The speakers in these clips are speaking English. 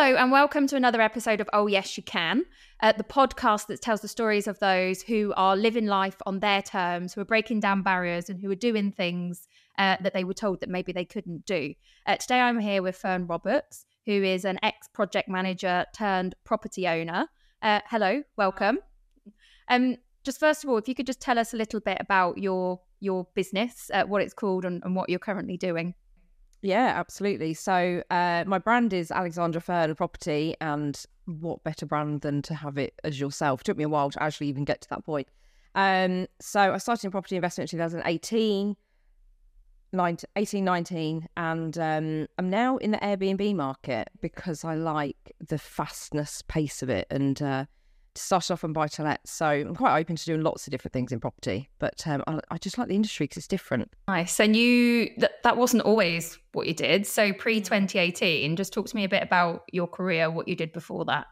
Hello, and welcome to another episode of Oh Yes You Can, uh, the podcast that tells the stories of those who are living life on their terms, who are breaking down barriers, and who are doing things uh, that they were told that maybe they couldn't do. Uh, today, I'm here with Fern Roberts, who is an ex project manager turned property owner. Uh, hello, welcome. Um, just first of all, if you could just tell us a little bit about your your business, uh, what it's called, and, and what you're currently doing. Yeah, absolutely. So uh, my brand is Alexandra Fern Property, and what better brand than to have it as yourself? It took me a while to actually even get to that point. Um, so I started in property investment in 2018, 19, 18, 19, and um, I'm now in the Airbnb market because I like the fastness pace of it and uh, started off on buy to let. So I'm quite open to doing lots of different things in property, but um, I, I, just like the industry because it's different. Nice. And you, that, that wasn't always what you did. So pre 2018, just talk to me a bit about your career, what you did before that.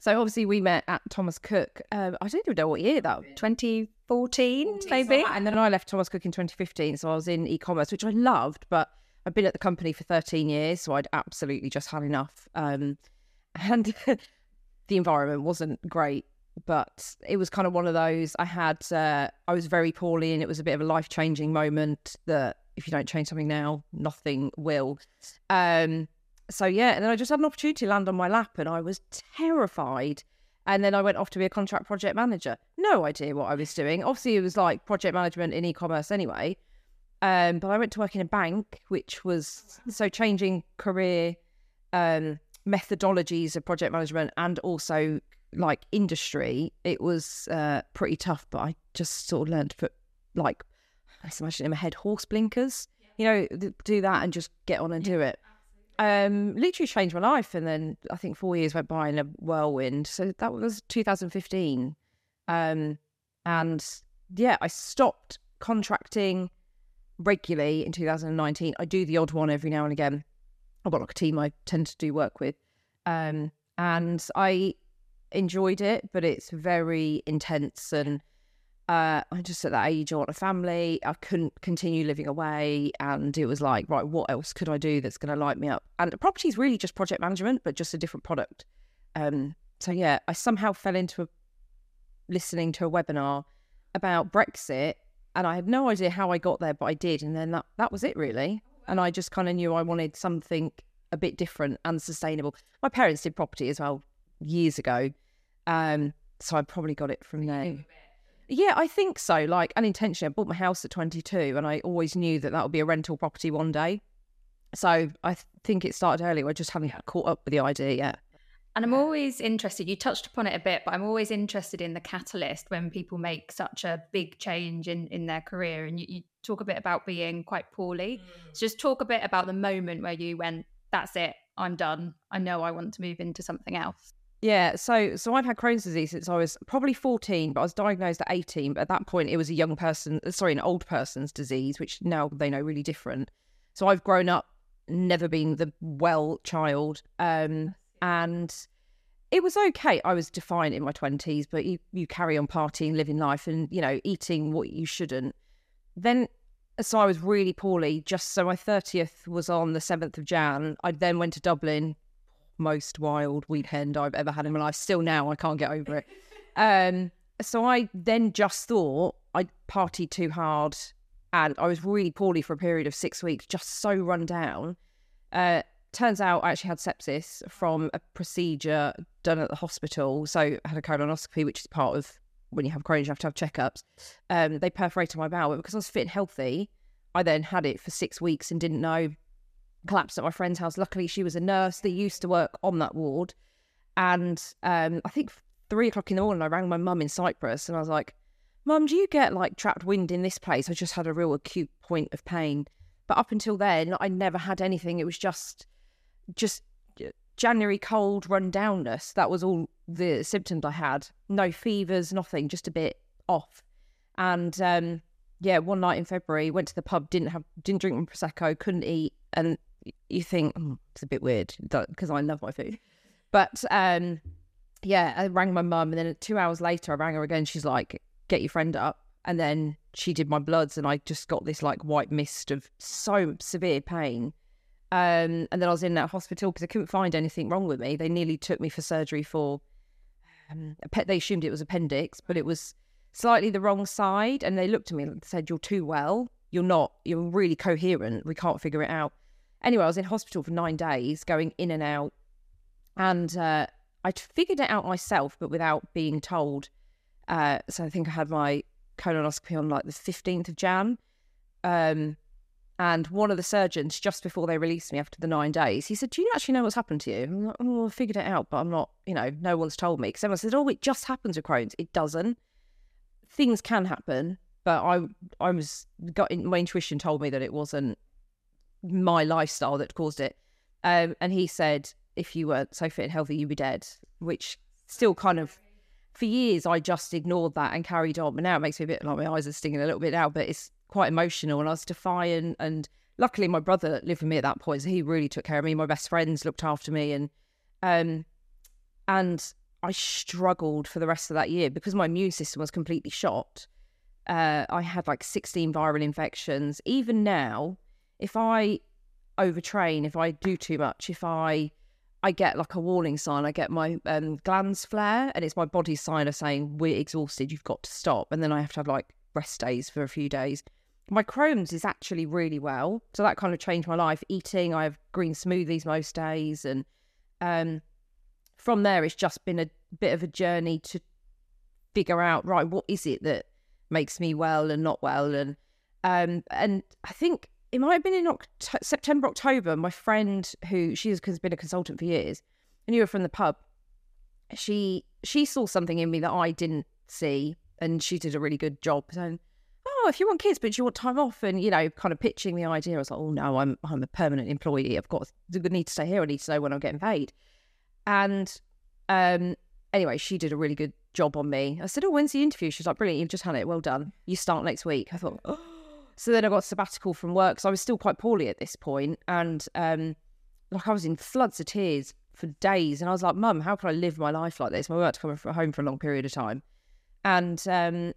So obviously we met at Thomas Cook. Um, I don't even know what year that was. 2014 maybe. And then I left Thomas Cook in 2015. So I was in e-commerce, which I loved, but I've been at the company for 13 years. So I'd absolutely just had enough. Um, and the environment wasn't great but it was kind of one of those i had uh, i was very poorly and it was a bit of a life-changing moment that if you don't change something now nothing will. Um so yeah and then i just had an opportunity land on my lap and i was terrified. And then i went off to be a contract project manager. No idea what i was doing. Obviously it was like project management in e-commerce anyway. Um but i went to work in a bank which was so changing career um methodologies of project management and also like industry, it was uh, pretty tough. But I just sort of learned to put like I just imagine in my head horse blinkers, you know, do that and just get on and do it. Um, literally changed my life, and then I think four years went by in a whirlwind. So that was 2015, um, and yeah, I stopped contracting regularly in 2019. I do the odd one every now and again. I've got like a team I tend to do work with. Um, and I enjoyed it, but it's very intense. And uh, I'm just at that age, I want a family. I couldn't continue living away. And it was like, right, what else could I do that's going to light me up? And property is really just project management, but just a different product. Um, so, yeah, I somehow fell into a, listening to a webinar about Brexit. And I had no idea how I got there, but I did. And then that, that was it, really. And I just kind of knew I wanted something a bit different and sustainable. My parents did property as well years ago. Um, so I probably got it from there. Yeah, I think so. Like unintentionally, I bought my house at 22 and I always knew that that would be a rental property one day. So I think it started early. I just haven't caught up with the idea yet. And I'm always interested, you touched upon it a bit, but I'm always interested in the catalyst when people make such a big change in, in their career. And you, you talk a bit about being quite poorly. Mm. So just talk a bit about the moment where you went, that's it, I'm done. I know I want to move into something else. Yeah, so so I've had Crohn's disease since I was probably 14, but I was diagnosed at 18. But at that point, it was a young person, uh, sorry, an old person's disease, which now they know really different. So I've grown up, never been the well child, um, and it was okay. I was defiant in my 20s, but you you carry on partying, living life, and you know eating what you shouldn't. Then, so I was really poorly. Just so my 30th was on the 7th of Jan. I then went to Dublin most wild weekend I've ever had in my life. Still now, I can't get over it. Um, so I then just thought I'd partied too hard and I was really poorly for a period of six weeks, just so run down. Uh, turns out I actually had sepsis from a procedure done at the hospital. So I had a colonoscopy, which is part of when you have Crohn's, you have to have checkups. Um, they perforated my bowel, but because I was fit and healthy, I then had it for six weeks and didn't know collapsed at my friend's house. Luckily, she was a nurse that used to work on that ward. And um, I think three o'clock in the morning, I rang my mum in Cyprus and I was like, Mum, do you get like trapped wind in this place? I just had a real acute point of pain. But up until then, I never had anything. It was just, just January cold run downness. That was all the symptoms I had. No fevers, nothing, just a bit off. And um, yeah, one night in February, went to the pub, didn't have, didn't drink my prosecco, couldn't eat, and you think oh, it's a bit weird because I love my food. But um, yeah, I rang my mum, and then two hours later, I rang her again. She's like, "Get your friend up," and then she did my bloods, and I just got this like white mist of so severe pain. Um, and then I was in that hospital because I couldn't find anything wrong with me. They nearly took me for surgery for. Um, they assumed it was appendix, but it was slightly the wrong side. And they looked at me and said, "You're too well. You're not. You're really coherent. We can't figure it out." Anyway, I was in hospital for nine days, going in and out, and uh, I'd figured it out myself, but without being told. Uh, so I think I had my colonoscopy on like the fifteenth of Jan. Um, and one of the surgeons, just before they released me after the nine days, he said, Do you actually know what's happened to you? I'm like, Oh, I figured it out, but I'm not, you know, no one's told me. Because everyone said, Oh, it just happens with Crohn's. It doesn't. Things can happen, but I I was got in, my intuition told me that it wasn't my lifestyle that caused it. Um, and he said, If you weren't so fit and healthy, you'd be dead, which still kind of for years I just ignored that and carried on. But now it makes me a bit like my eyes are stinging a little bit now, but it's quite emotional and I was defiant and luckily my brother lived with me at that point, so he really took care of me. My best friends looked after me and um and I struggled for the rest of that year because my immune system was completely shot. Uh, I had like 16 viral infections. Even now, if I overtrain, if I do too much, if I I get like a warning sign. I get my um, glands flare, and it's my body's sign of saying we're exhausted. You've got to stop, and then I have to have like rest days for a few days. My Crohn's is actually really well, so that kind of changed my life. Eating, I have green smoothies most days, and um, from there, it's just been a bit of a journey to figure out right what is it that makes me well and not well, and um, and I think it might have been in Oct- September, October. My friend, who she has been a consultant for years, I knew her from the pub. She she saw something in me that I didn't see, and she did a really good job saying, "Oh, if you want kids, but you want time off," and you know, kind of pitching the idea. I was like, "Oh no, I'm I'm a permanent employee. I've got the need to stay here. I need to know when I'm getting paid." And um, anyway, she did a really good job on me. I said, "Oh, when's the interview?" She's like, "Brilliant, you've just had it. Well done. You start next week." I thought, "Oh." So then I got sabbatical from work. So I was still quite poorly at this point, and um, like I was in floods of tears for days. And I was like, "Mum, how can I live my life like this?" My work to come home for a long period of time, and um,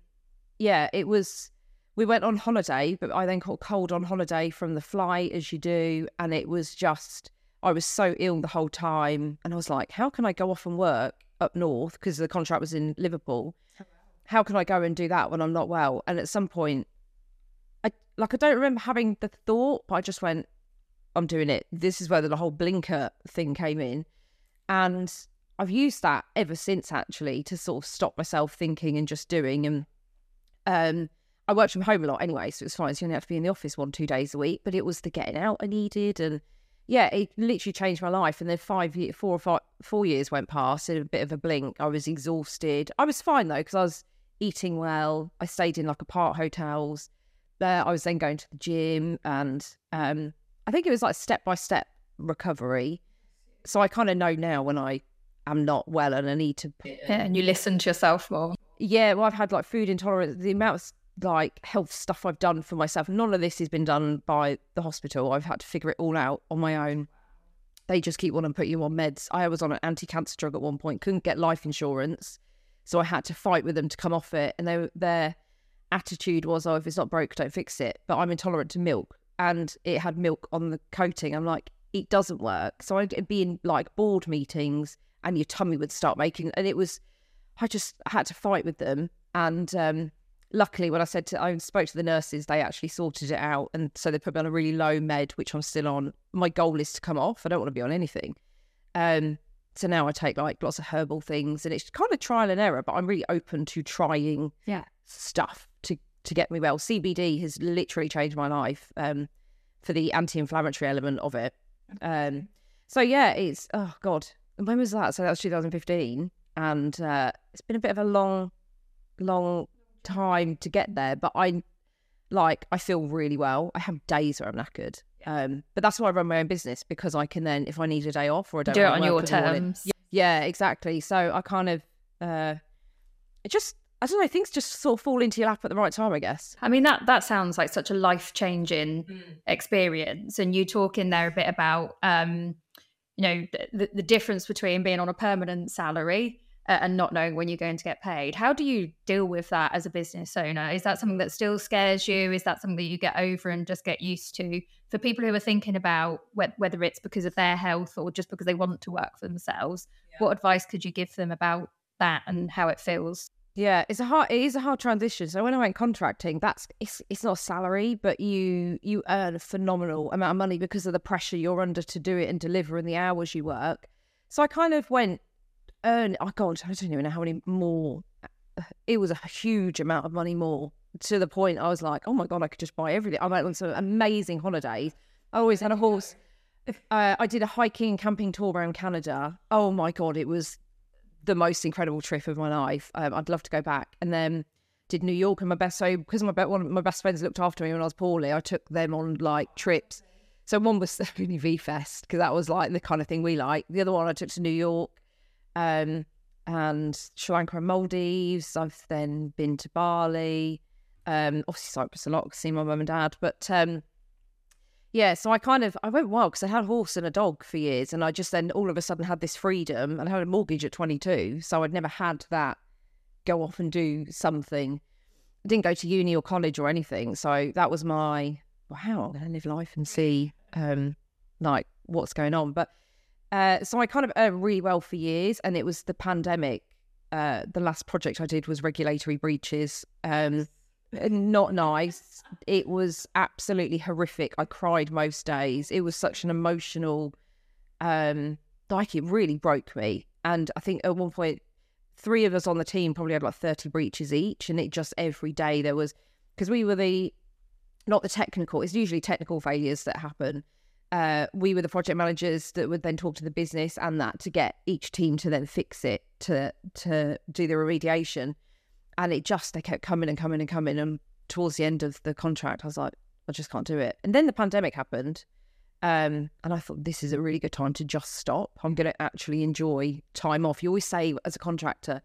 yeah, it was. We went on holiday, but I then caught cold on holiday from the flight, as you do, and it was just. I was so ill the whole time, and I was like, "How can I go off and work up north because the contract was in Liverpool? How can I go and do that when I'm not well?" And at some point, like I don't remember having the thought, but I just went, I'm doing it. This is where the whole blinker thing came in. And I've used that ever since actually to sort of stop myself thinking and just doing. And um, I worked from home a lot anyway, so it was fine. So you only have to be in the office one, two days a week, but it was the getting out I needed. And yeah, it literally changed my life. And then five, four or five, four years went past in a bit of a blink. I was exhausted. I was fine though, because I was eating well. I stayed in like apart hotels there. I was then going to the gym, and um, I think it was like step by step recovery. So I kind of know now when I am not well and I need to. Yeah, and you listen to yourself more. Yeah, well, I've had like food intolerance. The amount of like health stuff I've done for myself, none of this has been done by the hospital. I've had to figure it all out on my own. They just keep wanting to put you on meds. I was on an anti-cancer drug at one point, couldn't get life insurance, so I had to fight with them to come off it. And they were there attitude was, oh, if it's not broke, don't fix it. But I'm intolerant to milk and it had milk on the coating. I'm like, it doesn't work. So I'd be in like board meetings and your tummy would start making, and it was, I just had to fight with them. And um, luckily, when I said to, I spoke to the nurses, they actually sorted it out. And so they put me on a really low med, which I'm still on. My goal is to come off. I don't want to be on anything. Um, so now I take like lots of herbal things and it's kind of trial and error, but I'm really open to trying yeah. Stuff to to get me well. CBD has literally changed my life um, for the anti-inflammatory element of it. Um, so yeah, it's oh god, when was that? So that was 2015, and uh, it's been a bit of a long, long time to get there. But I like I feel really well. I have days where I'm knackered. Um, but that's why I run my own business because I can then, if I need a day off or I don't do it on your terms. Yeah, yeah, exactly. So I kind of, uh, it just I don't know, things just sort of fall into your lap at the right time, I guess. I mean, that that sounds like such a life changing mm. experience. And you talk in there a bit about, um, you know, the, the difference between being on a permanent salary uh, and not knowing when you're going to get paid. How do you deal with that as a business owner? Is that something that still scares you? Is that something that you get over and just get used to? For people who are thinking about whether it's because of their health or just because they want to work for themselves, yeah. what advice could you give them about that and how it feels? Yeah, it's a hard. It is a hard transition. So when I went contracting, that's it's it's not a salary, but you you earn a phenomenal amount of money because of the pressure you're under to do it and deliver and the hours you work. So I kind of went earn. Oh God, I don't even know how many more. It was a huge amount of money more to the point I was like, oh my God, I could just buy everything. I went on some amazing holidays. I always had a horse. Uh, I did a hiking and camping tour around Canada. Oh my God, it was the most incredible trip of my life. Um, I'd love to go back. And then did New York and my best so because my one of my best friends looked after me when I was poorly. I took them on like trips. So one was the V Fest because that was like the kind of thing we like. The other one I took to New York, um, and Sri Lanka and Maldives. I've then been to Bali, um, obviously Cyprus a lot, see my mum and dad. But um, yeah, so I kind of I went wild because I had a horse and a dog for years, and I just then all of a sudden had this freedom, and I had a mortgage at 22, so I'd never had that go off and do something. I didn't go to uni or college or anything, so that was my wow, I'm going to live life and see um, like what's going on. But uh, so I kind of earned really well for years, and it was the pandemic. Uh, the last project I did was regulatory breaches. Um, not nice. It was absolutely horrific. I cried most days. It was such an emotional, um, like it really broke me. And I think at one point, three of us on the team probably had like 30 breaches each. And it just every day there was, because we were the, not the technical, it's usually technical failures that happen. Uh, we were the project managers that would then talk to the business and that to get each team to then fix it to to do the remediation and it just they kept coming and coming and coming and towards the end of the contract i was like i just can't do it and then the pandemic happened um, and i thought this is a really good time to just stop i'm going to actually enjoy time off you always say as a contractor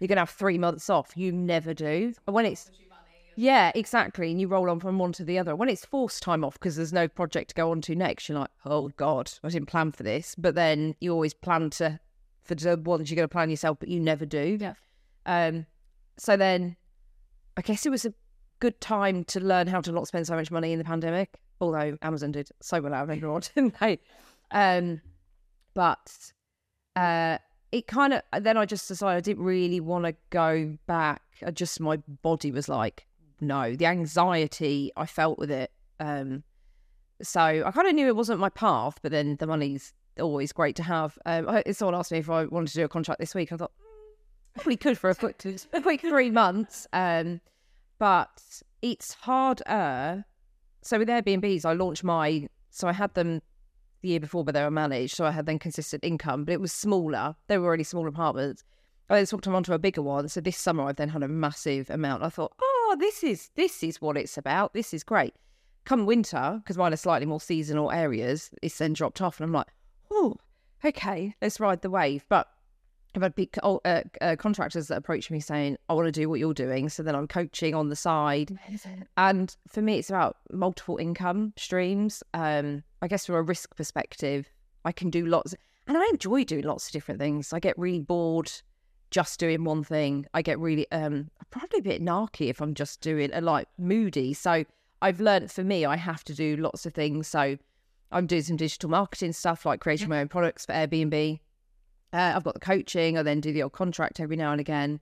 you're going to have three months off you never do and when it's yeah, exactly. And you roll on from one to the other. When it's forced time off because there's no project to go on to next, you're like, oh God, I didn't plan for this. But then you always plan to for the ones you're going to plan yourself, but you never do. Yeah. Um, so then I guess it was a good time to learn how to not spend so much money in the pandemic, although Amazon did so well out of everyone, didn't they? Um, but uh, it kind of, then I just decided I didn't really want to go back. I just, my body was like, no, the anxiety I felt with it. Um, so I kind of knew it wasn't my path, but then the money's always great to have. Um, someone asked me if I wanted to do a contract this week. I thought, probably could for a quick, three months. Um, but it's harder. So with Airbnbs, I launched my, so I had them the year before, but they were managed. So I had then consistent income, but it was smaller. They were already small apartments. I then swapped them onto a bigger one. So this summer, I've then had a massive amount. I thought, oh, this is this is what it's about. This is great. Come winter, because mine are slightly more seasonal areas, it's then dropped off, and I'm like, oh, okay, let's ride the wave. But I've had big uh, uh, contractors that approach me saying, I want to do what you're doing. So then I'm coaching on the side. And for me, it's about multiple income streams. Um, I guess from a risk perspective, I can do lots. And I enjoy doing lots of different things. I get really bored just doing one thing. I get really, um, probably a bit narky if I'm just doing a like moody. So I've learned for me, I have to do lots of things. So I'm doing some digital marketing stuff like creating my own products for Airbnb uh, I've got the coaching. I then do the old contract every now and again.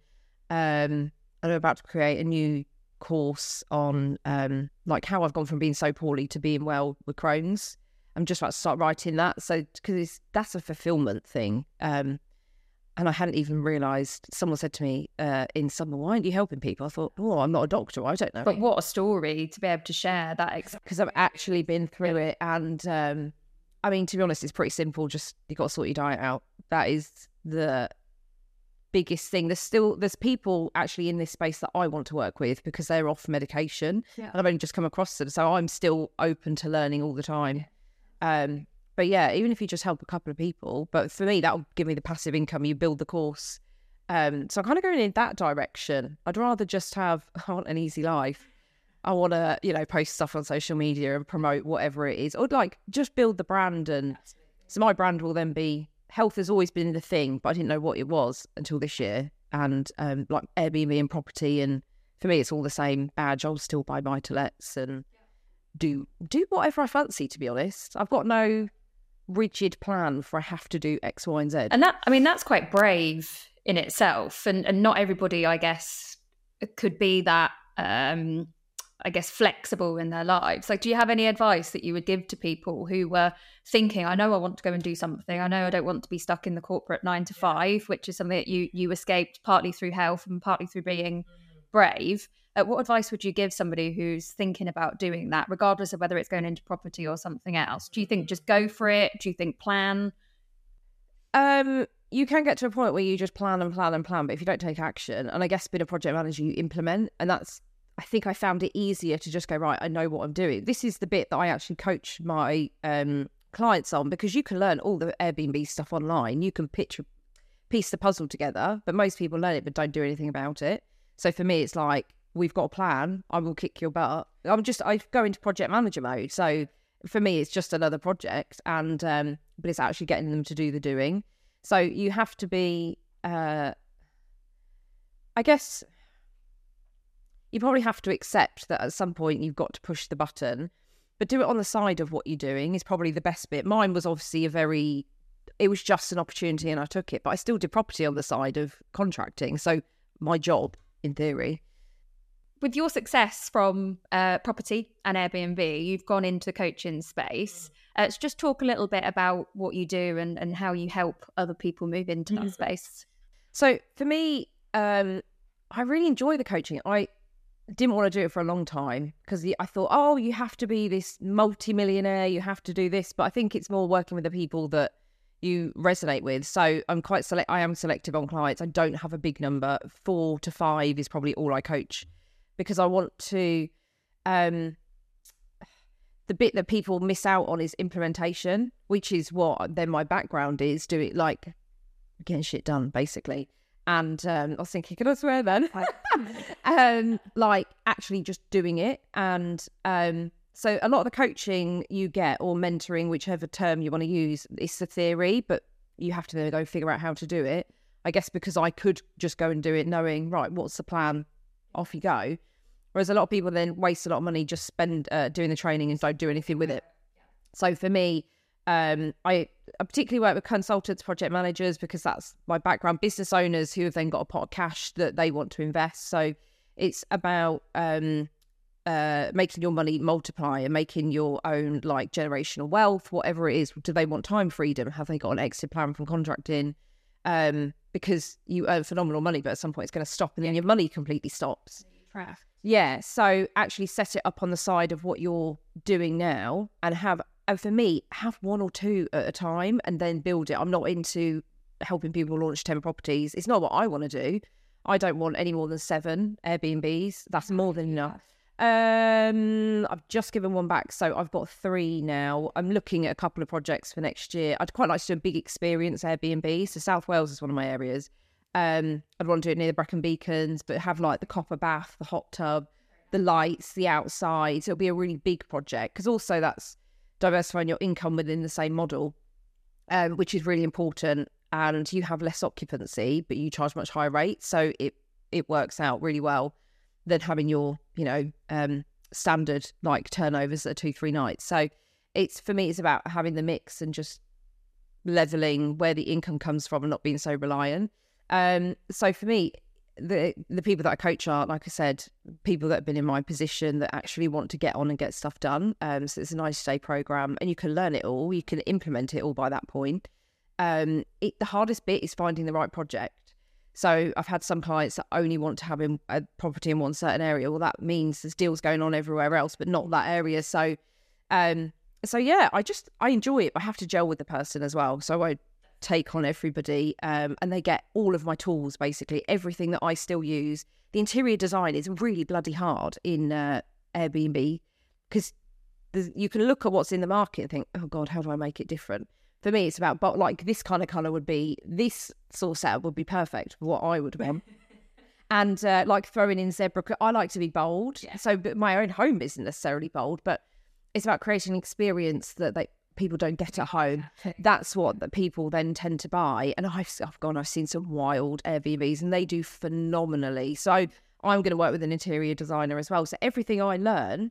Um, I'm about to create a new course on um, like how I've gone from being so poorly to being well with Crohn's. I'm just about to start writing that. So because that's a fulfillment thing. Um, and I hadn't even realised. Someone said to me uh, in summer, "Why aren't you helping people?" I thought, "Oh, I'm not a doctor. I don't know." But what a story to be able to share that because I've actually been through it, and um, I mean, to be honest, it's pretty simple. Just you got to sort your diet out. That is the biggest thing. There's still there's people actually in this space that I want to work with because they're off medication, yeah. and I've only just come across them. So I'm still open to learning all the time. Um, but yeah, even if you just help a couple of people, but for me that'll give me the passive income. You build the course. Um, so I'm kind of going in that direction. I'd rather just have I want an easy life I want to, you know, post stuff on social media and promote whatever it is, or like just build the brand. And so my brand will then be health has always been the thing, but I didn't know what it was until this year. And um, like Airbnb and property, and for me, it's all the same badge. I'll still buy my to lets and do do whatever I fancy. To be honest, I've got no rigid plan for I have to do X, Y, and Z. And that, I mean, that's quite brave in itself, and and not everybody, I guess, could be that. Um, I guess flexible in their lives. Like, do you have any advice that you would give to people who were thinking, "I know I want to go and do something. I know I don't want to be stuck in the corporate nine to five, which is something that you you escaped partly through health and partly through being brave." Uh, what advice would you give somebody who's thinking about doing that, regardless of whether it's going into property or something else? Do you think just go for it? Do you think plan? Um, you can get to a point where you just plan and plan and plan, but if you don't take action, and I guess being a project manager, you implement, and that's. I think I found it easier to just go right. I know what I'm doing. This is the bit that I actually coach my um, clients on because you can learn all the Airbnb stuff online. You can picture piece the puzzle together, but most people learn it but don't do anything about it. So for me, it's like we've got a plan. I will kick your butt. I'm just I go into project manager mode. So for me, it's just another project, and um, but it's actually getting them to do the doing. So you have to be, uh, I guess, you probably have to accept that at some point you've got to push the button, but do it on the side of what you're doing is probably the best bit. Mine was obviously a very, it was just an opportunity and I took it, but I still did property on the side of contracting. So my job, in theory, with your success from uh, property and Airbnb, you've gone into the coaching space. Uh, so just talk a little bit about what you do and, and how you help other people move into that mm-hmm. space. So for me, um, I really enjoy the coaching. I didn't want to do it for a long time because I thought, oh, you have to be this multi-millionaire, you have to do this. But I think it's more working with the people that you resonate with. So I'm quite select. I am selective on clients. I don't have a big number. Four to five is probably all I coach because I want to. Um, the bit that people miss out on is implementation, which is what then my background is Do it like getting shit done, basically. And um, I was thinking, can I swear then? um, like actually just doing it. And um, so a lot of the coaching you get or mentoring, whichever term you want to use, is the theory, but you have to then go figure out how to do it. I guess because I could just go and do it knowing, right, what's the plan? Off you go. Whereas a lot of people then waste a lot of money just spend uh, doing the training and don't do anything with it. So for me, um, I, I, particularly work with consultants, project managers, because that's my background. Business owners who have then got a pot of cash that they want to invest. So it's about um, uh, making your money multiply and making your own like generational wealth, whatever it is. Do they want time freedom? Have they got an exit plan from contracting? Um, because you earn phenomenal money, but at some point it's going to stop, and then your money completely stops. Yeah. So actually set it up on the side of what you're doing now and have, and for me, have one or two at a time and then build it. I'm not into helping people launch 10 properties. It's not what I want to do. I don't want any more than seven Airbnbs. That's more than enough. Um, I've just given one back, so I've got three now. I'm looking at a couple of projects for next year. I'd quite like to do a big experience Airbnb. So South Wales is one of my areas. Um, I'd want to do it near the Brecon Beacons, but have like the copper bath, the hot tub, the lights, the outside. So it'll be a really big project because also that's diversifying your income within the same model, um, which is really important. And you have less occupancy, but you charge much higher rates, so it it works out really well than having your you know um, standard like turnovers at two three nights. So it's for me, it's about having the mix and just leveling where the income comes from and not being so reliant. Um, so for me, the the people that I coach are, like I said, people that have been in my position that actually want to get on and get stuff done. Um, so it's a nice day program, and you can learn it all. You can implement it all by that point. Um, it, the hardest bit is finding the right project. So I've had some clients that only want to have a property in one certain area. Well, that means there's deals going on everywhere else, but not that area. So, um, so yeah, I just I enjoy it. I have to gel with the person as well. So I take on everybody um, and they get all of my tools basically everything that i still use. The interior design is really bloody hard in uh, airbnb because you can look at what's in the market and think oh god how do i make it different? For me it's about but like this kind of color would be this sort of setup would be perfect for what i would want. And uh, like throwing in zebra i like to be bold. Yeah. so my own home isn't necessarily bold but it's about creating an experience that they people don't get at home. That's what that people then tend to buy. And I've, I've gone, I've seen some wild Airbnbs and they do phenomenally. So I'm going to work with an interior designer as well. So everything I learn,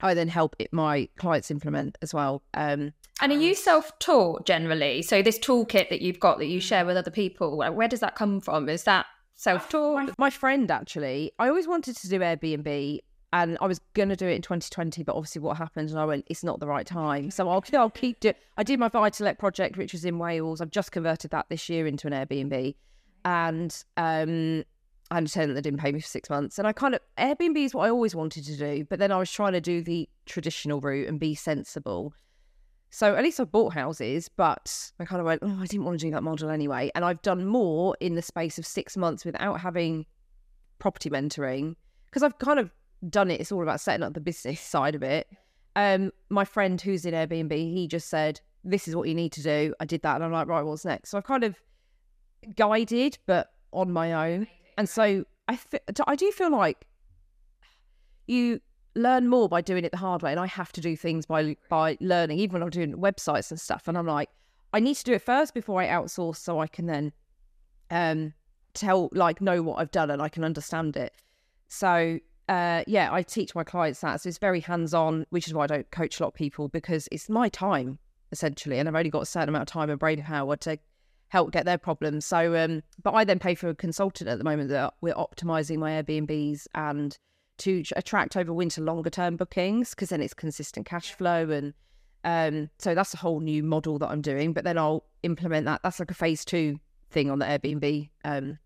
I then help it, my clients implement as well. Um, and are you self-taught generally? So this toolkit that you've got that you share with other people, where does that come from? Is that self-taught? My, my friend actually, I always wanted to do Airbnb and I was going to do it in 2020, but obviously what happened, and I went, it's not the right time. So I'll, I'll keep doing. I did my buy to let project, which was in Wales. I've just converted that this year into an Airbnb, and um, I understand that they didn't pay me for six months. And I kind of Airbnb is what I always wanted to do, but then I was trying to do the traditional route and be sensible. So at least I bought houses, but I kind of went, oh, I didn't want to do that model anyway. And I've done more in the space of six months without having property mentoring because I've kind of done it. It's all about setting up the business side of it. Um, my friend who's in Airbnb, he just said, "This is what you need to do." I did that, and I'm like, "Right, what's next?" So I've kind of guided, but on my own. And so I, I do feel like you learn more by doing it the hard way, and I have to do things by by learning, even when I'm doing websites and stuff. And I'm like, I need to do it first before I outsource, so I can then um tell like know what I've done and I can understand it. So uh, yeah, I teach my clients that. So it's very hands on, which is why I don't coach a lot of people because it's my time essentially, and I've only got a certain amount of time and brain power to help get their problems. So, um, but I then pay for a consultant at the moment that we're optimizing my Airbnbs and to attract over winter longer term bookings because then it's consistent cash flow and um, so that's a whole new model that I'm doing. But then I'll implement that. That's like a phase two thing on the Airbnb um,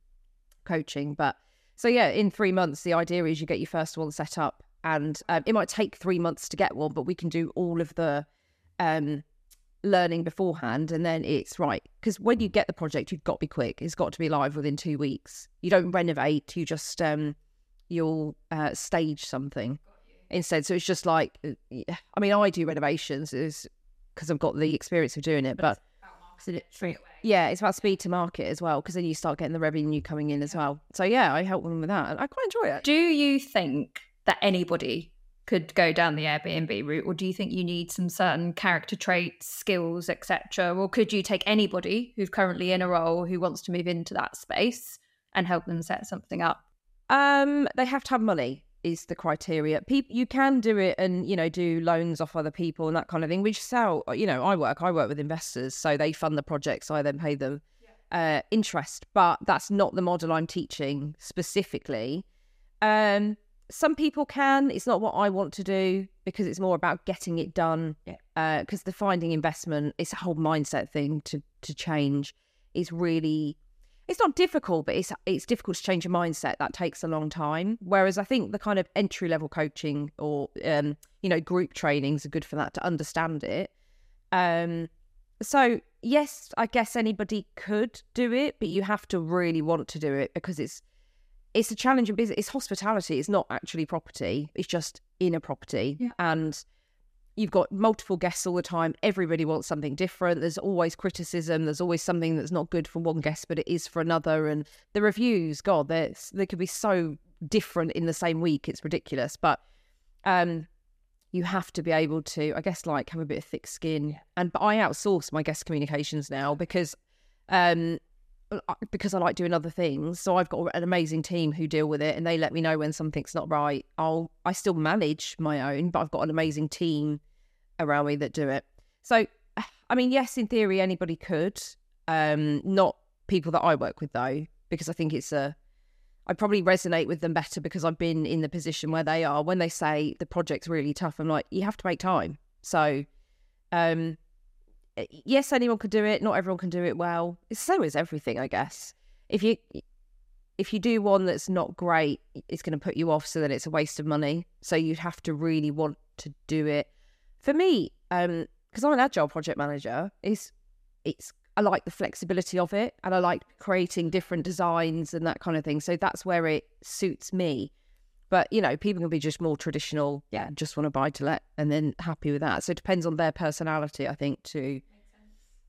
coaching, but so yeah, in three months, the idea is you get your first one set up, and um, it might take three months to get one, but we can do all of the um, learning beforehand, and then it's right because when you get the project, you've got to be quick. It's got to be live within two weeks. You don't renovate; you just um, you'll uh, stage something instead. So it's just like, uh, I mean, I do renovations is because I've got the experience of doing it, but yeah, it's about speed to market as well because then you start getting the revenue coming in as well. So yeah, I help them with that, and I quite enjoy it. Do you think that anybody could go down the Airbnb route, or do you think you need some certain character traits, skills, etc., or could you take anybody who's currently in a role who wants to move into that space and help them set something up? Um, they have to have money is the criteria. People, you can do it and you know do loans off other people and that kind of thing. Which sell, you know, I work. I work with investors, so they fund the projects. I then pay them yeah. uh, interest, but that's not the model I'm teaching specifically. Um, some people can. It's not what I want to do because it's more about getting it done. Because yeah. uh, the finding investment, it's a whole mindset thing to to change. Is really it's not difficult, but it's it's difficult to change your mindset. That takes a long time. Whereas I think the kind of entry level coaching or um, you know group trainings are good for that to understand it. Um, so yes, I guess anybody could do it, but you have to really want to do it because it's it's a challenging business. It's hospitality. It's not actually property. It's just in a property, yeah. and you've got multiple guests all the time. Everybody wants something different. There's always criticism. There's always something that's not good for one guest, but it is for another. And the reviews, God, they could be so different in the same week. It's ridiculous. But um, you have to be able to, I guess, like have a bit of thick skin. And but I outsource my guest communications now because um, because I like doing other things. So I've got an amazing team who deal with it and they let me know when something's not right. I'll I still manage my own, but I've got an amazing team around me that do it. So I mean, yes, in theory anybody could. Um, not people that I work with though, because I think it's a I probably resonate with them better because I've been in the position where they are. When they say the project's really tough, I'm like, you have to make time. So um yes, anyone could do it. Not everyone can do it well. So is everything, I guess. If you if you do one that's not great, it's going to put you off. So that it's a waste of money. So you'd have to really want to do it. For me, um, because I'm an agile project manager, is it's I like the flexibility of it, and I like creating different designs and that kind of thing. So that's where it suits me. But you know, people can be just more traditional. Yeah, just want to buy to let, and then happy with that. So it depends on their personality, I think. Too.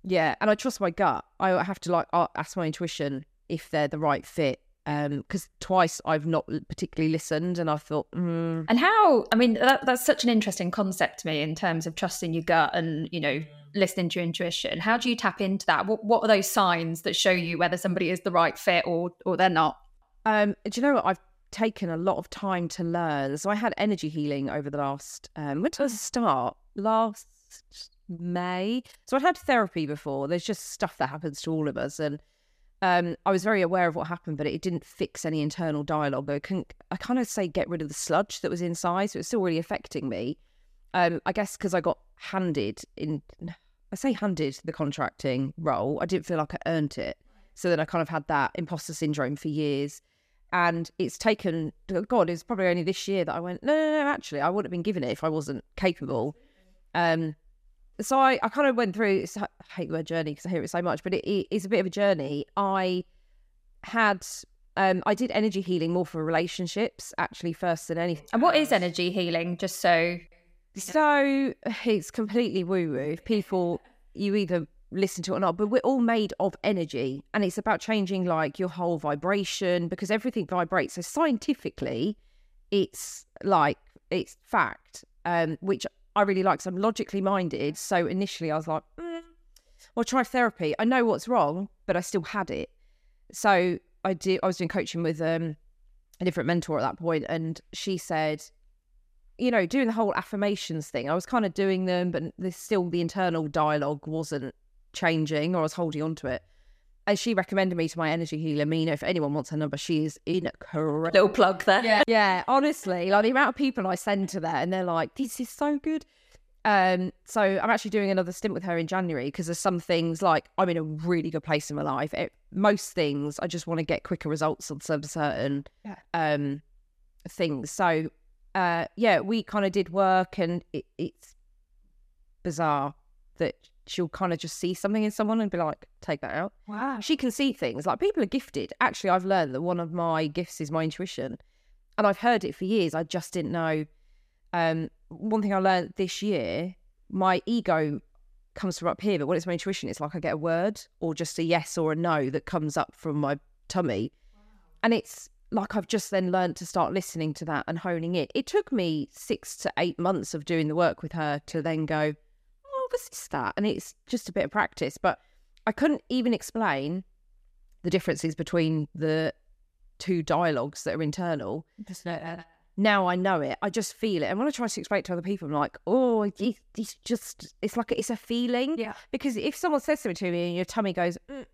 Yeah, and I trust my gut. I have to like ask my intuition if they're the right fit because twice I've not particularly listened, and I thought, mm, And how, I mean, that, that's such an interesting concept to me in terms of trusting your gut and, you know, listening to your intuition. How do you tap into that? What, what are those signs that show you whether somebody is the right fit or, or they're not? Um, do you know what? I've taken a lot of time to learn. So I had energy healing over the last, um, when did I start? Last May. So I'd had therapy before. There's just stuff that happens to all of us. And um, I was very aware of what happened, but it didn't fix any internal dialogue. I couldn't, I kind of say get rid of the sludge that was inside. So it's still really affecting me. Um, I guess because I got handed in, I say handed the contracting role, I didn't feel like I earned it. So then I kind of had that imposter syndrome for years. And it's taken, God, it's probably only this year that I went, no, no, no, actually, I wouldn't have been given it if I wasn't capable. Um, so I, I kind of went through, it's, I hate the word journey because I hear it so much, but it, it is a bit of a journey. I had, um, I did energy healing more for relationships actually first than anything. And what is energy healing? Just so. So it's completely woo woo. People, you either listen to it or not, but we're all made of energy and it's about changing like your whole vibration because everything vibrates. So scientifically, it's like, it's fact, um, which I really like. So I'm logically minded. So initially I was like, mm, well, try therapy. I know what's wrong, but I still had it. So I did, I was doing coaching with um, a different mentor at that point and she said, you know, doing the whole affirmations thing, I was kind of doing them, but there's still the internal dialogue wasn't changing or I was holding on to it. And she recommended me to my energy healer, Mina. If anyone wants her number, she is incredible. Little plug there. Yeah. Yeah, honestly, like the amount of people I send to that and they're like, this is so good. Um, so I'm actually doing another stint with her in January because there's some things like I'm in a really good place in my life. It, most things I just want to get quicker results on some certain Yeah. um things. So uh yeah, we kind of did work and it, it's bizarre that she'll kind of just see something in someone and be like, take that out. Wow. she can see things. Like people are gifted. Actually i've learned that one of my gifts is my intuition. And i've heard it for years. I just didn't know um one thing i learned this year my ego comes from up here but when it's my intuition it's like i get a word or just a yes or a no that comes up from my tummy. And it's like i've just then learned to start listening to that and honing it it took me six to eight months of doing the work with her to then go is that and it's just a bit of practice but I couldn't even explain the differences between the two dialogues that are internal. Just know that. Now I know it. I just feel it. And when I try to explain it to other people, I'm like, oh, it- it's just, it's like, it's a feeling. Yeah. Because if someone says something to me and your tummy goes, mm,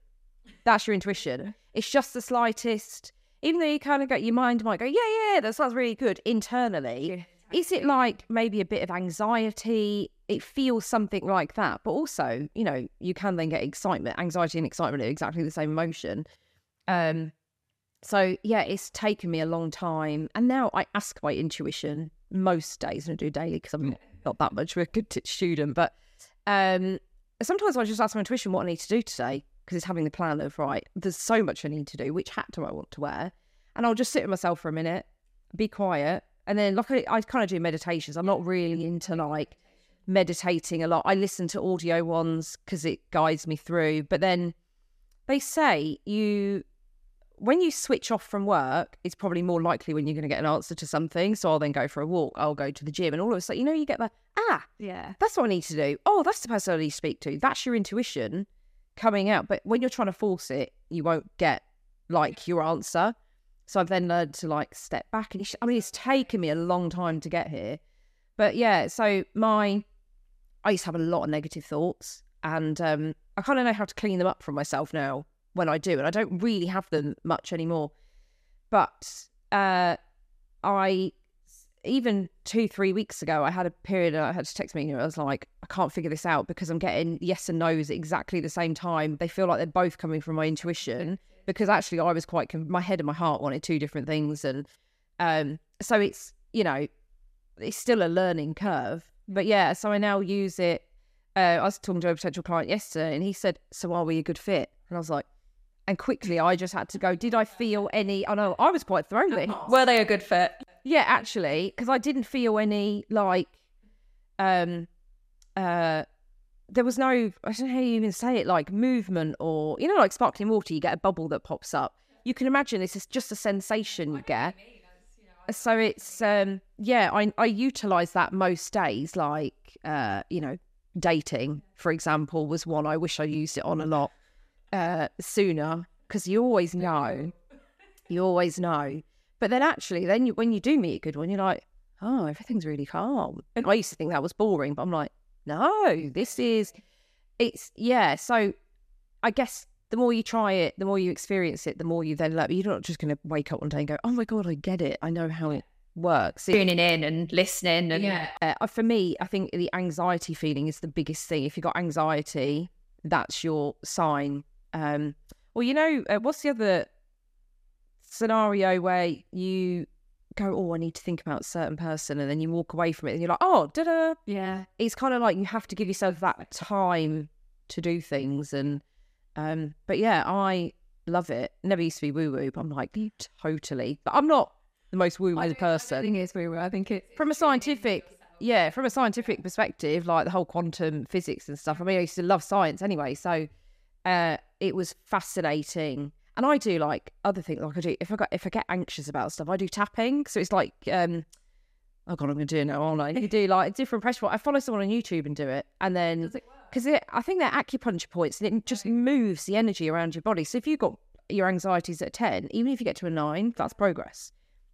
that's your intuition. It's just the slightest, even though you kind of get your mind might go, yeah, yeah, that sounds really good internally. Is it like maybe a bit of anxiety? It feels something like that. But also, you know, you can then get excitement. Anxiety and excitement are exactly the same emotion. Um, so yeah, it's taken me a long time. And now I ask my intuition most days and I do daily because I'm not that much of a good student. But um, sometimes I just ask my intuition what I need to do today because it's having the plan of right, there's so much I need to do. Which hat do I want to wear? And I'll just sit with myself for a minute, be quiet, and then like I, I kind of do meditations. I'm not really into like meditating a lot. I listen to audio ones because it guides me through. But then they say you when you switch off from work, it's probably more likely when you're going to get an answer to something. So I'll then go for a walk, I'll go to the gym, and all of a sudden, you know, you get the ah, Yeah. that's what I need to do. Oh, that's the person I need to speak to. That's your intuition coming out. But when you're trying to force it, you won't get like your answer. So I've then learned to like step back. And it's, I mean, it's taken me a long time to get here. But yeah, so my, I used to have a lot of negative thoughts and um, I kind of know how to clean them up from myself now when I do. And I don't really have them much anymore. But uh, I even two, three weeks ago, I had a period I had to text me and I was like, I can't figure this out because I'm getting yes and no's at exactly the same time. They feel like they're both coming from my intuition because actually I was quite, my head and my heart wanted two different things. And um, so it's, you know, it's still a learning curve. But yeah, so I now use it. Uh, I was talking to a potential client yesterday and he said, So are we a good fit? And I was like, and quickly I just had to go, Did I feel any? I know I was quite thrown. Were they a good fit? Yeah, actually, because I didn't feel any like um uh there was no I don't know how you even say it, like movement or you know, like sparkling water, you get a bubble that pops up. you can imagine this is just a sensation you get. So it's um yeah, I I utilize that most days. Like uh, you know, dating, for example, was one I wish I used it on a lot uh sooner because you always know, you always know. But then actually, then you, when you do meet a good one, you're like, oh, everything's really calm. And I used to think that was boring, but I'm like, no, this is, it's yeah. So I guess the more you try it, the more you experience it, the more you then learn. You're not just going to wake up one day and go, oh my god, I get it. I know how it works. It- Tuning in and listening and yeah. Uh, for me, I think the anxiety feeling is the biggest thing. If you've got anxiety, that's your sign. Um, well, you know, uh, what's the other scenario where you go, oh, I need to think about a certain person, and then you walk away from it and you're like, oh, da da. yeah. It's kind of like you have to give yourself that time to do things. And, um, but yeah, I love it. Never used to be woo woo, but I'm like, totally. But I'm not the most woo woo person I think it's woo woo. I think it's from a scientific yeah from a scientific perspective like the whole quantum physics and stuff i mean i used to love science anyway so uh it was fascinating and i do like other things like i do if i got if i get anxious about stuff i do tapping so it's like um oh god i'm gonna do it now aren't i you do like different pressure i follow someone on youtube and do it and then because i think they're acupuncture points and it just mm. moves the energy around your body so if you've got your anxieties at 10 even if you get to a 9 that's progress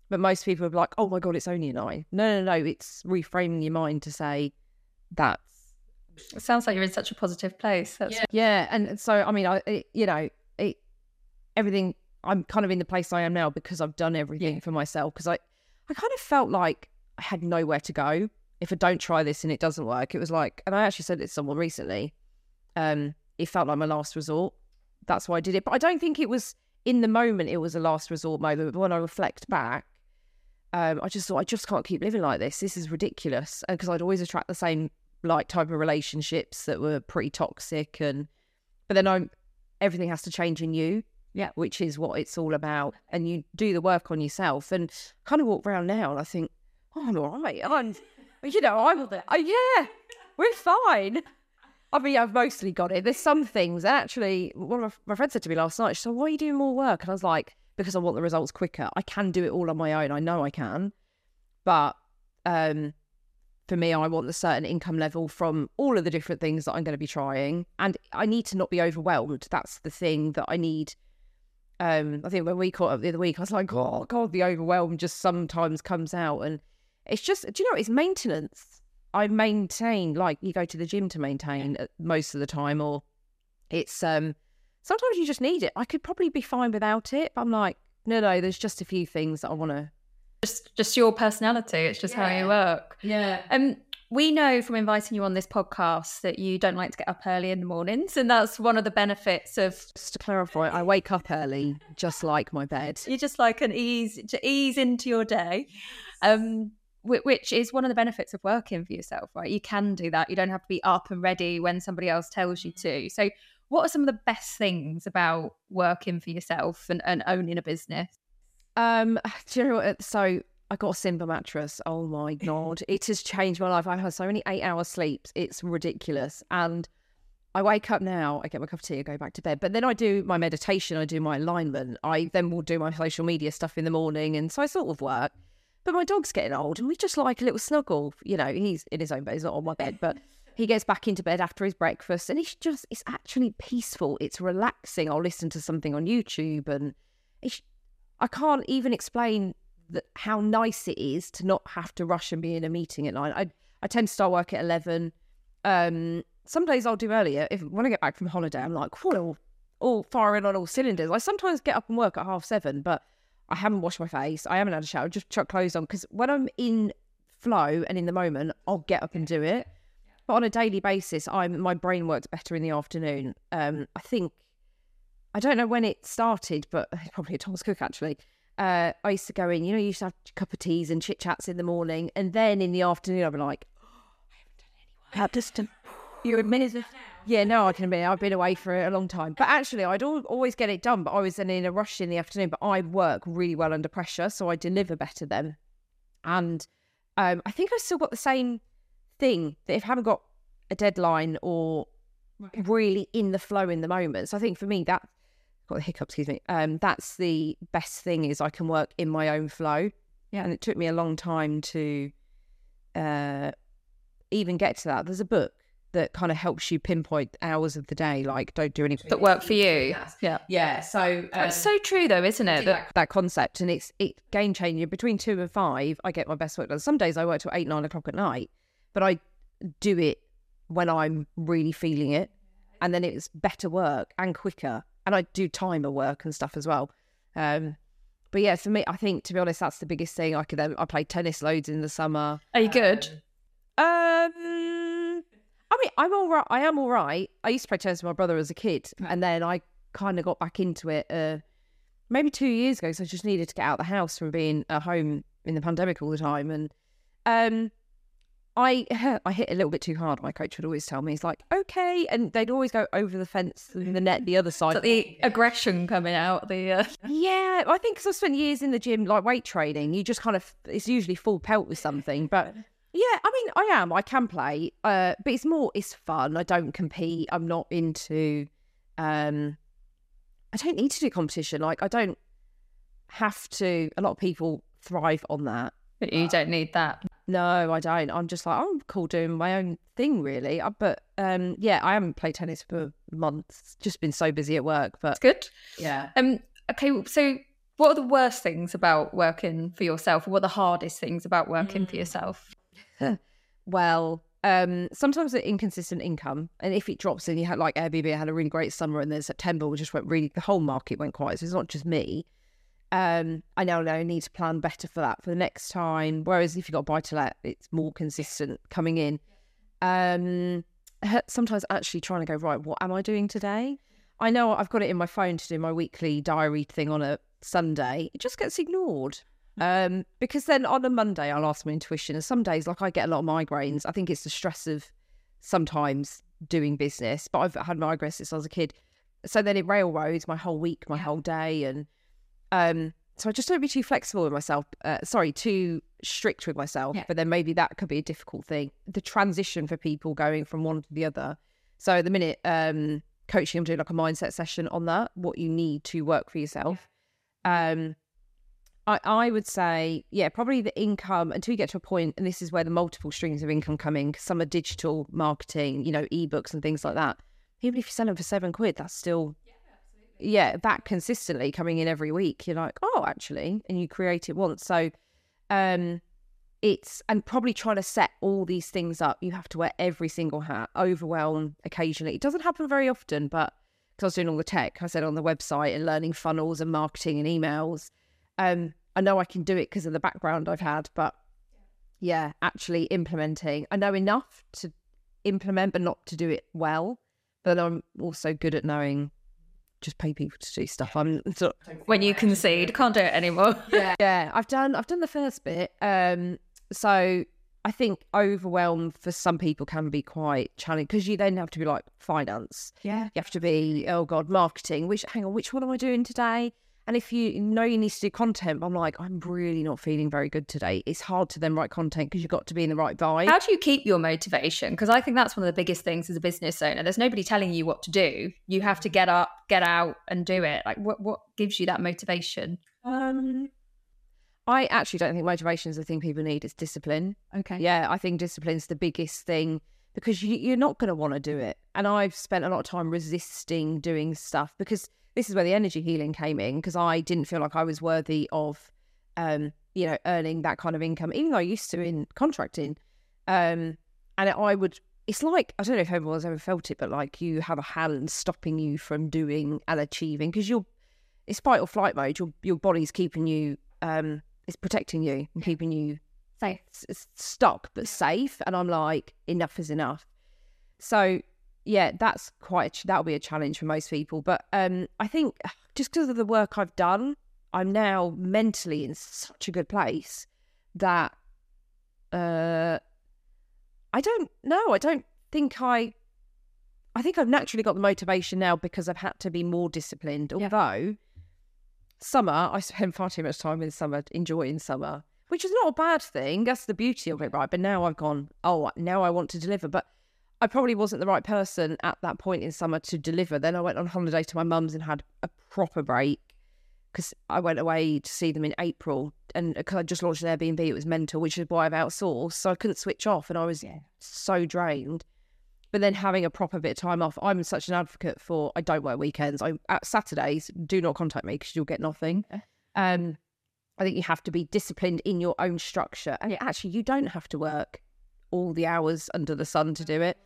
but most people are like, oh my God, it's only a nine. No, no, no. It's reframing your mind to say that's. It sounds like you're in such a positive place. That's Yeah. And so, I mean, I, it, you know, it, everything, I'm kind of in the place I am now because I've done everything for myself. Because I, I kind of felt like I had nowhere to go. If I don't try this and it doesn't work, it was like, and I actually said it to someone recently, um, it felt like my last resort. That's why I did it. But I don't think it was in the moment, it was a last resort moment. But when I reflect back, um, I just thought I just can't keep living like this. This is ridiculous. Because I'd always attract the same like type of relationships that were pretty toxic, and but then I'm everything has to change in you. Yeah. which is what it's all about. And you do the work on yourself, and kind of walk around now, and I think, oh, I'm all right. I'm, you know, I'm, oh, yeah, we're fine. I mean, I've mostly got it. There's some things actually. One of my, my friends said to me last night, she said, "Why are you doing more work?" And I was like, "Because I want the results quicker. I can do it all on my own. I know I can, but um, for me, I want a certain income level from all of the different things that I'm going to be trying, and I need to not be overwhelmed. That's the thing that I need." Um, I think when we caught up the other week, I was like, "Oh God, the overwhelm just sometimes comes out," and it's just, do you know, it's maintenance. I maintain like you go to the gym to maintain most of the time, or it's um sometimes you just need it. I could probably be fine without it, but I'm like, no, no, there's just a few things that I want to. just just your personality. It's just how you work. Yeah. Um, we know from inviting you on this podcast that you don't like to get up early in the mornings, and that's one of the benefits of Just to clarify, I wake up early, just like my bed. you just like an ease to ease into your day. Um, which is one of the benefits of working for yourself, right? You can do that. You don't have to be up and ready when somebody else tells you to. So, what are some of the best things about working for yourself and, and owning a business? Um, do you know what? So I got a Simba mattress. Oh my god, it has changed my life. I've so many eight-hour sleeps. It's ridiculous. And I wake up now. I get my cup of tea. I go back to bed. But then I do my meditation. I do my alignment. I then will do my social media stuff in the morning, and so I sort of work. But my dog's getting old, and we just like a little snuggle. You know, he's in his own bed. He's not on my bed, but he gets back into bed after his breakfast, and it's just it's actually peaceful. It's relaxing. I'll listen to something on YouTube, and it's I can't even explain that how nice it is to not have to rush and be in a meeting at nine. I I tend to start work at eleven. Um, some days I'll do earlier. If when I get back from holiday, I'm like, all, all firing on all cylinders. I sometimes get up and work at half seven, but I haven't washed my face. I haven't had a shower. Just chuck clothes on because when I'm in flow and in the moment, I'll get up and do it. But on a daily basis, I'm my brain works better in the afternoon. Um, I think I don't know when it started, but probably a Thomas Cook actually. Uh, I used to go in, you know, you used to have a cup of teas and chit chats in the morning, and then in the afternoon, I'd be like, oh, I haven't done any work. Just to, you admit it. Yeah, no, I can admit I've been away for a long time. But actually, I'd al- always get it done, but I was then in a rush in the afternoon. But I work really well under pressure, so I deliver better then. And um, I think I still got the same thing that if I haven't got a deadline or really in the flow in the moment. So I think for me that got the hiccup, excuse me. Um, that's the best thing is I can work in my own flow. Yeah. And it took me a long time to uh, even get to that. There's a book that kind of helps you pinpoint hours of the day, like don't do anything That work for you. Yeah. Yeah. So That's so true though, isn't it? That, that concept and it's it game changing. Between two and five, I get my best work done. Some days I work till eight, nine o'clock at night, but I do it when I'm really feeling it. And then it's better work and quicker. And I do timer work and stuff as well. Um but yeah, for me, I think to be honest, that's the biggest thing. I could then I play tennis loads in the summer. are you good? Um, I mean, I'm all right. I am all right. I used to play tennis with my brother as a kid, and then I kind of got back into it. Uh, maybe two years ago, so I just needed to get out of the house from being at home in the pandemic all the time, and um, I I hit a little bit too hard. My coach would always tell me, "He's like, okay," and they'd always go over the fence and the net the other side. So the aggression coming out, the uh... Yeah, I think because I've spent years in the gym, like weight training, you just kind of, it's usually full pelt with something. But yeah, I mean, I am, I can play, uh, but it's more, it's fun. I don't compete. I'm not into, um, I don't need to do competition. Like, I don't have to, a lot of people thrive on that. But you don't need that. No, I don't. I'm just like, I'm cool doing my own thing, really. Uh, But um, yeah, I haven't played tennis for months. Just been so busy at work. But It's good. yeah. Um. Okay. So, what are the worst things about working for yourself? Or what are the hardest things about working for yourself? Well, um, sometimes the inconsistent income, and if it drops, and you had like Airbnb had a really great summer, and then September just went really, the whole market went quiet. So it's not just me. Um, I now know I need to plan better for that for the next time. Whereas if you got buy to let, it's more consistent coming in. Um, sometimes actually trying to go right, what am I doing today? I know I've got it in my phone to do my weekly diary thing on a Sunday. It just gets ignored. Um, because then on a Monday I'll ask my intuition, and some days like I get a lot of migraines. I think it's the stress of sometimes doing business, but I've had migraines since I was a kid. So then it railroads my whole week, my whole day, and um, so I just don't be too flexible with myself. Uh, sorry, too strict with myself. Yeah. But then maybe that could be a difficult thing. The transition for people going from one to the other. So at the minute, um, coaching, I'm doing like a mindset session on that. What you need to work for yourself. Um, I, I would say, yeah, probably the income until you get to a point, and this is where the multiple streams of income come in. 'cause some are digital marketing, you know, ebooks and things like that. Even if you sell them for seven quid, that's still, yeah, that consistently coming in every week. You're like, oh, actually, and you create it once. So, um, it's and probably trying to set all these things up. You have to wear every single hat, overwhelm occasionally. It doesn't happen very often, but because I was doing all the tech, I said on the website and learning funnels and marketing and emails. Um, I know I can do it because of the background I've had, but yeah, actually implementing. I know enough to implement, but not to do it well. But I'm also good at knowing just pay people to do stuff. I'm sort of, When you concede, can't do it anymore. yeah, I've done I've done the first bit. Um, so I think overwhelm for some people can be quite challenging because you then have to be like finance. Yeah. You have to be oh god marketing. Which hang on, which one am I doing today? And if you know you need to do content, I'm like I'm really not feeling very good today. It's hard to then write content because you've got to be in the right vibe. How do you keep your motivation? Because I think that's one of the biggest things as a business owner. There's nobody telling you what to do. You have to get up, get out, and do it. Like, what what gives you that motivation? Um, I actually don't think motivation is the thing people need. It's discipline. Okay. Yeah, I think discipline's the biggest thing because you, you're not going to want to do it. And I've spent a lot of time resisting doing stuff because this is where the energy healing came in because I didn't feel like I was worthy of, um, you know, earning that kind of income, even though I used to in contracting. Um, and I would, it's like, I don't know if everyone's ever felt it, but like you have a hand stopping you from doing and achieving because you're, it's fight or flight mode. Your, your body's keeping you, um, it's protecting you and keeping you Safe. stuck but safe and i'm like enough is enough so yeah that's quite a that'll be a challenge for most people but um i think just because of the work i've done i'm now mentally in such a good place that uh i don't know i don't think i i think i've naturally got the motivation now because i've had to be more disciplined Yeah. although summer i spend far too much time in summer enjoying summer which is not a bad thing that's the beauty of it right but now i've gone oh now i want to deliver but I probably wasn't the right person at that point in summer to deliver. Then I went on holiday to my mum's and had a proper break because I went away to see them in April and because I just launched an Airbnb, it was mental, which is why I've outsourced. So I couldn't switch off and I was yeah. so drained. But then having a proper bit of time off, I'm such an advocate for I don't work weekends. I at Saturdays, do not contact me because you'll get nothing. Um, I think you have to be disciplined in your own structure, and actually, you don't have to work all the hours under the sun to do it.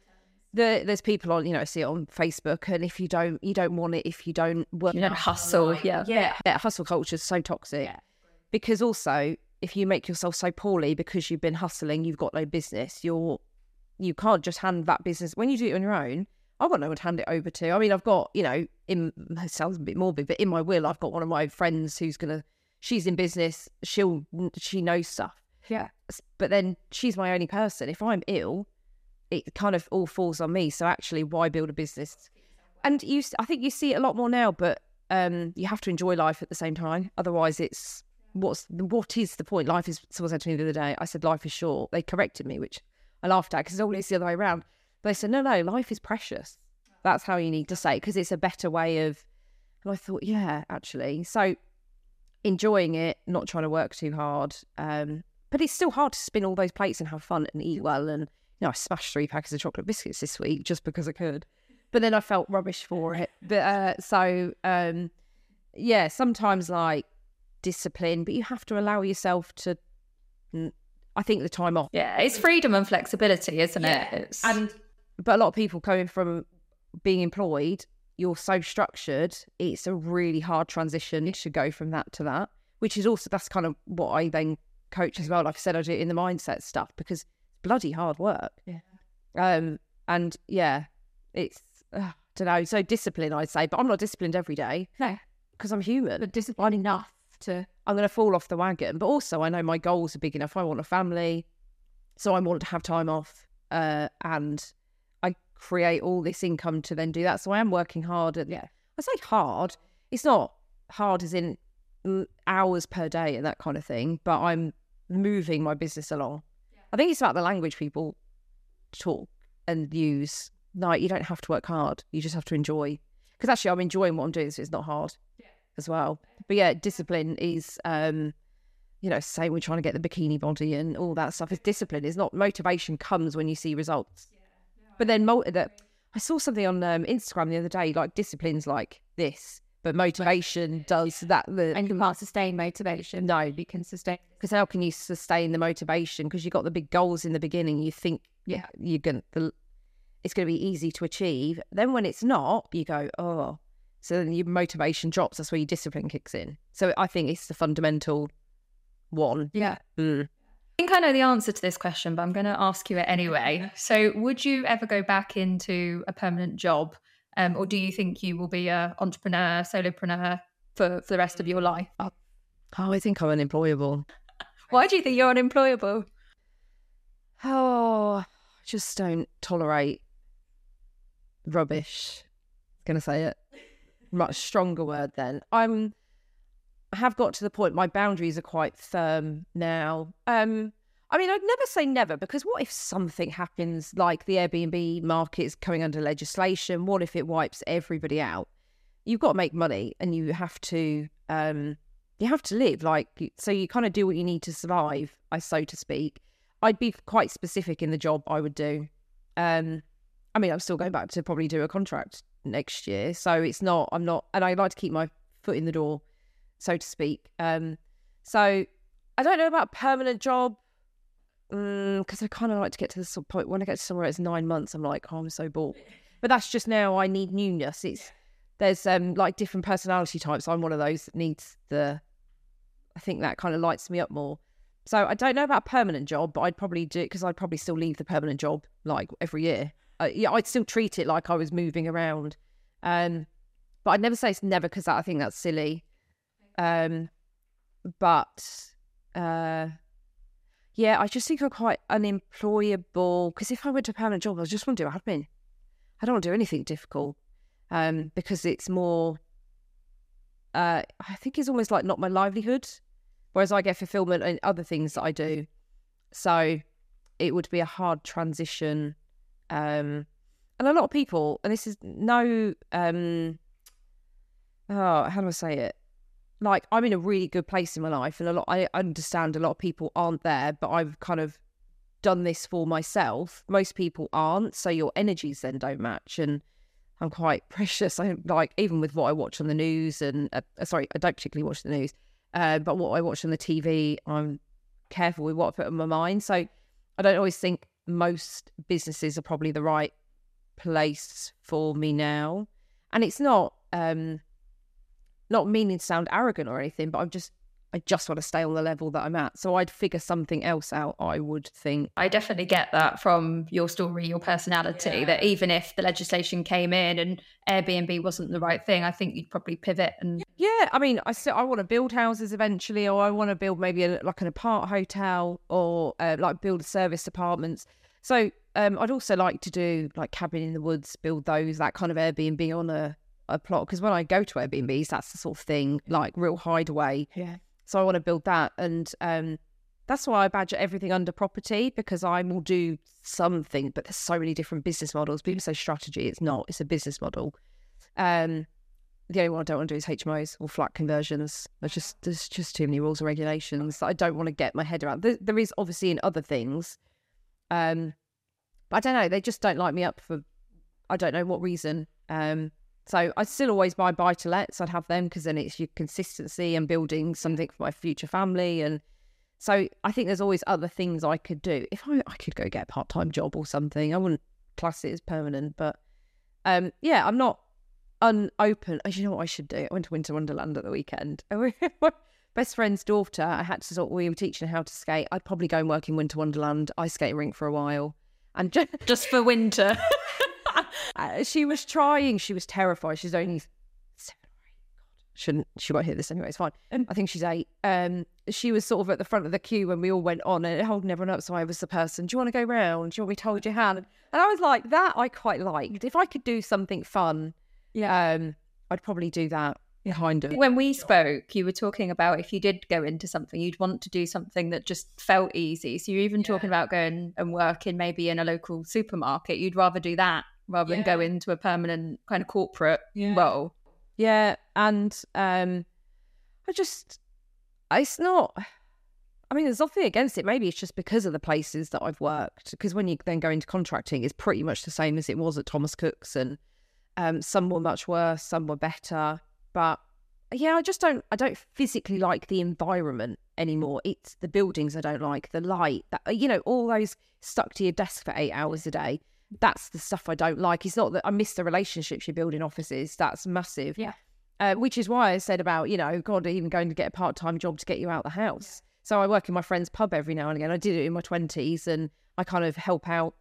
The, there's people on, you know, I see it on Facebook, and if you don't, you don't want it. If you don't work, you don't hustle. Yeah, yeah, yeah. Hustle culture is so toxic. Yeah. Because also, if you make yourself so poorly because you've been hustling, you've got no business. You're you can't just hand that business when you do it on your own. I've got no one to hand it over to. I mean, I've got, you know, in it sounds a bit morbid, but in my will, I've got one of my friends who's gonna she's in business, she'll she knows stuff. Yeah. But then she's my only person. If I'm ill, it kind of all falls on me. So actually, why build a business? And you, I think you see it a lot more now, but um, you have to enjoy life at the same time. Otherwise, it's what's what is the point? Life is. Someone said to me the other day. I said life is short. They corrected me, which I laughed at because it's always the other way around. They said, no, no, life is precious. That's how you need to say because it's a better way of. And I thought, yeah, actually. So enjoying it, not trying to work too hard. Um, but it's still hard to spin all those plates and have fun and eat well. And, you know, I smashed three packets of chocolate biscuits this week just because I could. But then I felt rubbish for it. But uh, so, um, yeah, sometimes like discipline, but you have to allow yourself to I think the time off. Yeah, it's freedom and flexibility, isn't yeah. it? It's... And but a lot of people coming from being employed, you're so structured, it's a really hard transition to go from that to that. Which is also that's kind of what I then coach as well. Like I said, I do it in the mindset stuff because bloody hard work. Yeah. Um. And yeah, it's uh, I don't know. So discipline, I'd say, but I'm not disciplined every day. No, because I'm human. But disciplined enough to I'm going to fall off the wagon. But also, I know my goals are big enough. I want a family, so I want to have time off, uh, and I create all this income to then do that. So I am working hard. And yeah, I say hard. It's not hard as in hours per day and that kind of thing, but I'm moving my business along. Yeah. I think it's about the language people talk and use. Like you don't have to work hard; you just have to enjoy. Because actually, I'm enjoying what I'm doing, so it's not hard as well. But yeah, discipline is, um, you know, say we're trying to get the bikini body and all that stuff. Is discipline. It's not motivation comes when you see results. Yeah, no, but then mo- that I saw something on um, Instagram the other day, like disciplines like this, but motivation does that. The, and you can't sustain motivation. No, you can sustain because how can you sustain the motivation? Because you got the big goals in the beginning. You think yeah, you're gonna the, it's going to be easy to achieve. Then when it's not, you go, oh, so then your motivation drops. That's where your discipline kicks in. So I think it's the fundamental one. Yeah. Mm. I think I know the answer to this question, but I'm going to ask you it anyway. So, would you ever go back into a permanent job, um, or do you think you will be a entrepreneur, solopreneur for for the rest of your life? Oh, I think I'm unemployable. Why do you think you're unemployable? Oh, I just don't tolerate rubbish. Gonna say it much stronger word then. I'm I have got to the point my boundaries are quite firm now. Um I mean, I'd never say never because what if something happens like the Airbnb market is coming under legislation? What if it wipes everybody out? You've got to make money and you have to um you have to live like so you kind of do what you need to survive, I so to speak. I'd be quite specific in the job I would do. Um I mean, I'm still going back to probably do a contract next year. So it's not, I'm not, and I like to keep my foot in the door, so to speak. Um, so I don't know about permanent job because mm, I kind of like to get to the point when I get to somewhere it's nine months, I'm like, oh, I'm so bored. But that's just now I need newness. It's there's um like different personality types. I'm one of those that needs the. I think that kind of lights me up more. So I don't know about permanent job, but I'd probably do it because I'd probably still leave the permanent job like every year uh, yeah, I'd still treat it like I was moving around. Um, but I'd never say it's never because I think that's silly. Um, but uh, yeah, I just think I'm quite unemployable because if I went to a permanent job, I just want to do admin. I don't want to do anything difficult um, because it's more. Uh, I think it's almost like not my livelihood, whereas I get fulfillment in other things that I do. So it would be a hard transition Um, and a lot of people, and this is no, um, oh, how do I say it? Like I'm in a really good place in my life, and a lot I understand a lot of people aren't there, but I've kind of done this for myself. Most people aren't, so your energies then don't match, and I'm quite precious. I like even with what I watch on the news, and uh, sorry, I don't particularly watch the news, uh, but what I watch on the TV, I'm careful with what I put in my mind. So I don't always think most businesses are probably the right place for me now. And it's not um not meaning to sound arrogant or anything, but I'm just I just want to stay on the level that I'm at. So I'd figure something else out, I would think. I definitely get that from your story, your personality, yeah. that even if the legislation came in and Airbnb wasn't the right thing, I think you'd probably pivot and Yeah, I mean, I still I want to build houses eventually or I want to build maybe a, like an apart hotel or uh, like build service apartments. So um, I'd also like to do like cabin in the woods, build those, that kind of Airbnb on a, a plot. Because when I go to Airbnbs, that's the sort of thing, like real hideaway. Yeah so I want to build that. And um, that's why I badge everything under property because I will do something, but there's so many different business models. People say strategy, it's not, it's a business model. Um, the only one I don't want to do is HMOs or flat conversions. There's just there's just too many rules and regulations that I don't want to get my head around. There, there is obviously in other things, um, but I don't know. They just don't light me up for I don't know what reason. Um, so I still always buy buy to lets. I'd have them because then it's your consistency and building something for my future family. And so I think there's always other things I could do. If I, I could go get a part time job or something, I wouldn't class it as permanent. But um, yeah, I'm not unopen. Oh, you know what I should do? I went to Winter Wonderland at the weekend. my best friend's daughter, I had to sort. We were teaching her how to skate. I'd probably go and work in Winter Wonderland ice skating rink for a while, and just, just for winter. Uh, she was trying. She was terrified. She's only seven or eight. God, shouldn't she won't hear this anyway. It's fine. I think she's eight. Um, she was sort of at the front of the queue when we all went on and holding everyone up. So I was the person. Do you want to go round? Do you want me to hold your hand? And I was like, that I quite liked. If I could do something fun, yeah, um, I'd probably do that. Kind of. When we spoke, you were talking about if you did go into something, you'd want to do something that just felt easy. So you're even yeah. talking about going and working maybe in a local supermarket. You'd rather do that rather yeah. than go into a permanent kind of corporate yeah. role. Yeah, and um, I just, it's not. I mean, there's nothing against it. Maybe it's just because of the places that I've worked. Because when you then go into contracting, it's pretty much the same as it was at Thomas Cook's, and um, some were much worse, some were better. But yeah, I just don't. I don't physically like the environment anymore. It's the buildings I don't like, the light, that you know, all those stuck to your desk for eight hours a day that's the stuff I don't like. It's not that I miss the relationships you build in offices. That's massive. Yeah. Uh, which is why I said about, you know, God, even going to get a part time job to get you out of the house. So I work in my friend's pub every now and again. I did it in my 20s and I kind of help out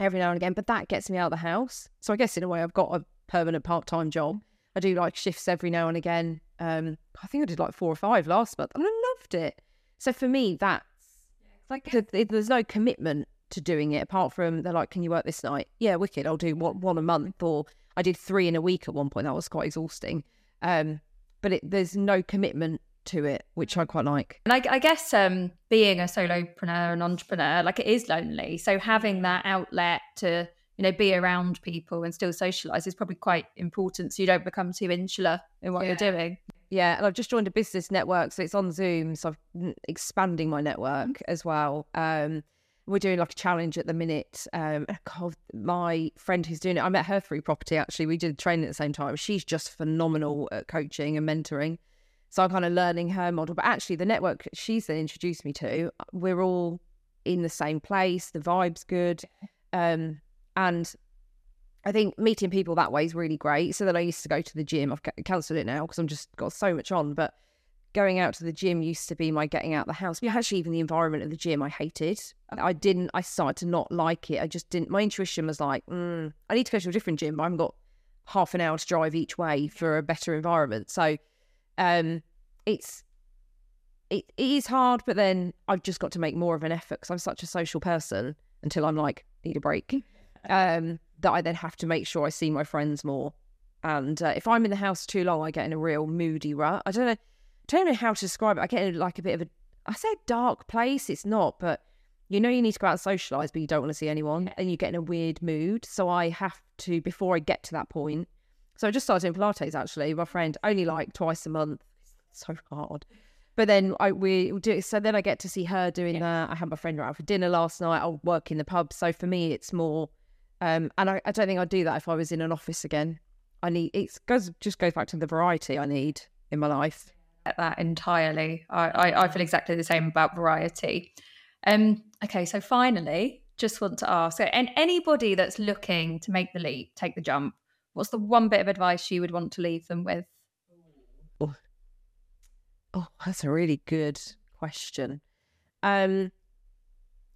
every now and again, but that gets me out of the house. So I guess in a way, I've got a permanent part time job. I do like shifts every now and again. Um, I think I did like four or five last month and I loved it. So for me, that's like there's no commitment to doing it apart from they're like, can you work this night? Yeah, wicked. I'll do one, one a month. Or I did three in a week at one point. That was quite exhausting. Um, but it, there's no commitment to it, which I quite like. And I, I guess um, being a solopreneur and entrepreneur, like it is lonely. So having that outlet to you know be around people and still socialize is probably quite important, so you don't become too insular in what yeah. you're doing. Yeah, and I've just joined a business network, so it's on Zoom, so I'm expanding my network mm-hmm. as well. Um, we're doing like a challenge at the minute. Um, God, my friend who's doing it, I met her through property actually. We did training at the same time. She's just phenomenal at coaching and mentoring. So I'm kind of learning her model. But actually, the network she's then introduced me to, we're all in the same place. The vibe's good. Um, and I think meeting people that way is really great. So then I used to go to the gym. I've cancelled it now because I'm just got so much on. But going out to the gym used to be my getting out of the house. Yeah, actually, even the environment of the gym I hated. I didn't. I started to not like it. I just didn't. My intuition was like, mm, I need to go to a different gym. But I haven't got half an hour to drive each way for a better environment. So, um, it's it, it is hard, but then I've just got to make more of an effort because I'm such a social person until I'm like need a break. Um, that I then have to make sure I see my friends more. And uh, if I'm in the house too long, I get in a real moody rut. I don't know don't know how to describe it. I get in like a bit of a, I say dark place. It's not, but you know you need to go out and socialize, but you don't want to see anyone, and you get in a weird mood. So I have to before I get to that point. So I just started doing Pilates actually. My friend only like twice a month. It's so hard. But then I we do it. So then I get to see her doing that. I had my friend out for dinner last night. I'll work in the pub. So for me, it's more. Um, and I, I don't think I'd do that if I was in an office again. I need it goes just goes back to the variety I need in my life. That entirely. I, I, I feel exactly the same about variety. Um, okay, so finally, just want to ask, and anybody that's looking to make the leap, take the jump, what's the one bit of advice you would want to leave them with? Oh, oh that's a really good question. Um,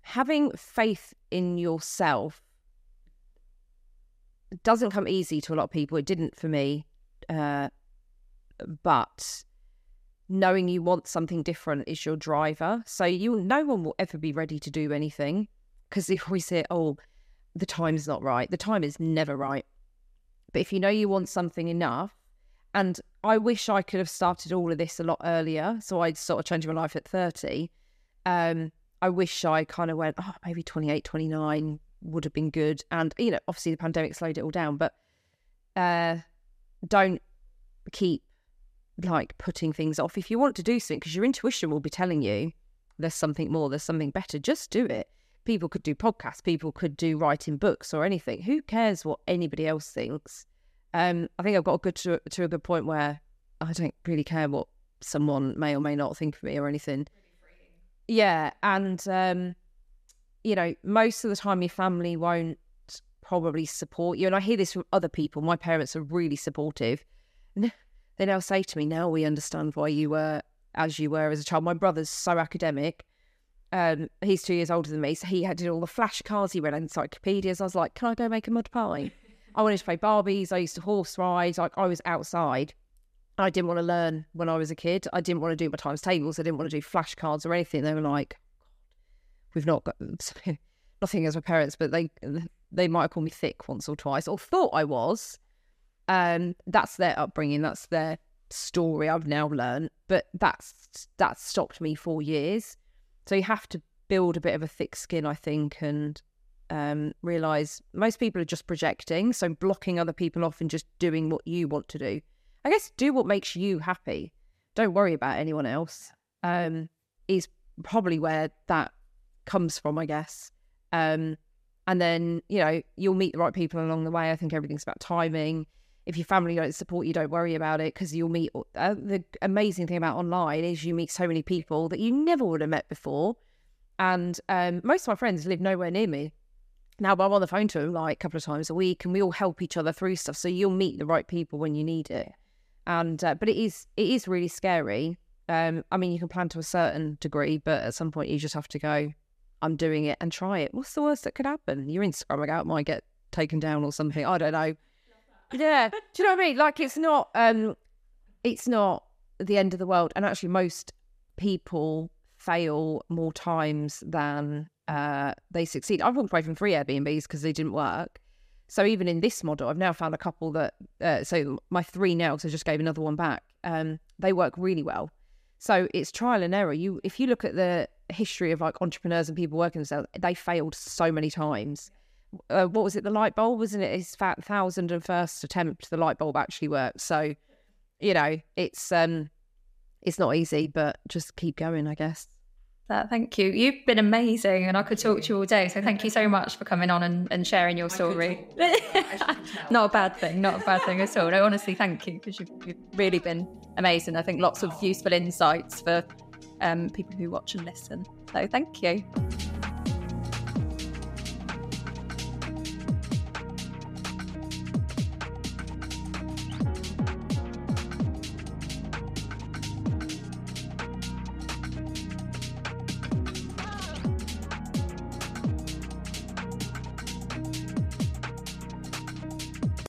having faith in yourself doesn't come easy to a lot of people. It didn't for me. Uh, but knowing you want something different is your driver. So you, no one will ever be ready to do anything because if we say, "Oh, the time's not right," the time is never right. But if you know you want something enough, and I wish I could have started all of this a lot earlier, so I'd sort of changed my life at thirty. Um, I wish I kind of went, oh, maybe 28, 29 would have been good. And, you know, obviously the pandemic slowed it all down, but uh, don't keep like putting things off. If you want to do something, because your intuition will be telling you there's something more, there's something better, just do it. People could do podcasts, people could do writing books or anything. Who cares what anybody else thinks? Um, I think I've got a good to, to a good point where I don't really care what someone may or may not think of me or anything. Yeah, and um, you know, most of the time your family won't probably support you. And I hear this from other people. My parents are really supportive. They now say to me, now we understand why you were as you were as a child. My brother's so academic. Um, he's two years older than me, so he had to do all the flashcards. He read encyclopedias. I was like, "Can I go make a mud pie?" I wanted to play Barbies. I used to horse ride. Like I was outside. I didn't want to learn when I was a kid. I didn't want to do my times tables. I didn't want to do flashcards or anything. They were like, "We've not got nothing as my parents, but they they might have called me thick once or twice, or thought I was." Um, that's their upbringing. That's their story. I've now learned, but that's that stopped me for years. So you have to build a bit of a thick skin, I think, and um, realize most people are just projecting, so blocking other people off and just doing what you want to do. I guess do what makes you happy. Don't worry about anyone else. Um, is probably where that comes from, I guess. Um, and then you know you'll meet the right people along the way. I think everything's about timing if your family don't support you, don't worry about it because you'll meet. Uh, the amazing thing about online is you meet so many people that you never would have met before. And um, most of my friends live nowhere near me. Now, I'm on the phone to them like a couple of times a week, and we all help each other through stuff. So you'll meet the right people when you need it. And uh, but it is it is really scary. Um, I mean, you can plan to a certain degree, but at some point you just have to go. I'm doing it and try it. What's the worst that could happen? Your Instagram account might get taken down or something. I don't know yeah. Do you know what I mean? Like it's not um it's not the end of the world. And actually most people fail more times than uh they succeed. I've walked away from three Airbnbs because they didn't work. So even in this model, I've now found a couple that uh, so my three now because I just gave another one back. Um, they work really well. So it's trial and error. You if you look at the history of like entrepreneurs and people working themselves, they failed so many times uh, what was it? The light bulb, wasn't it? His thousand and first attempt, the light bulb actually worked. So, you know, it's um, it's not easy, but just keep going, I guess. Uh, thank you. You've been amazing, and I could talk to you all day. So thank you so much for coming on and, and sharing your story. not a bad thing, not a bad thing at all. No, honestly, thank you because you've, you've, really been amazing. I think lots of useful insights for um, people who watch and listen. So thank you.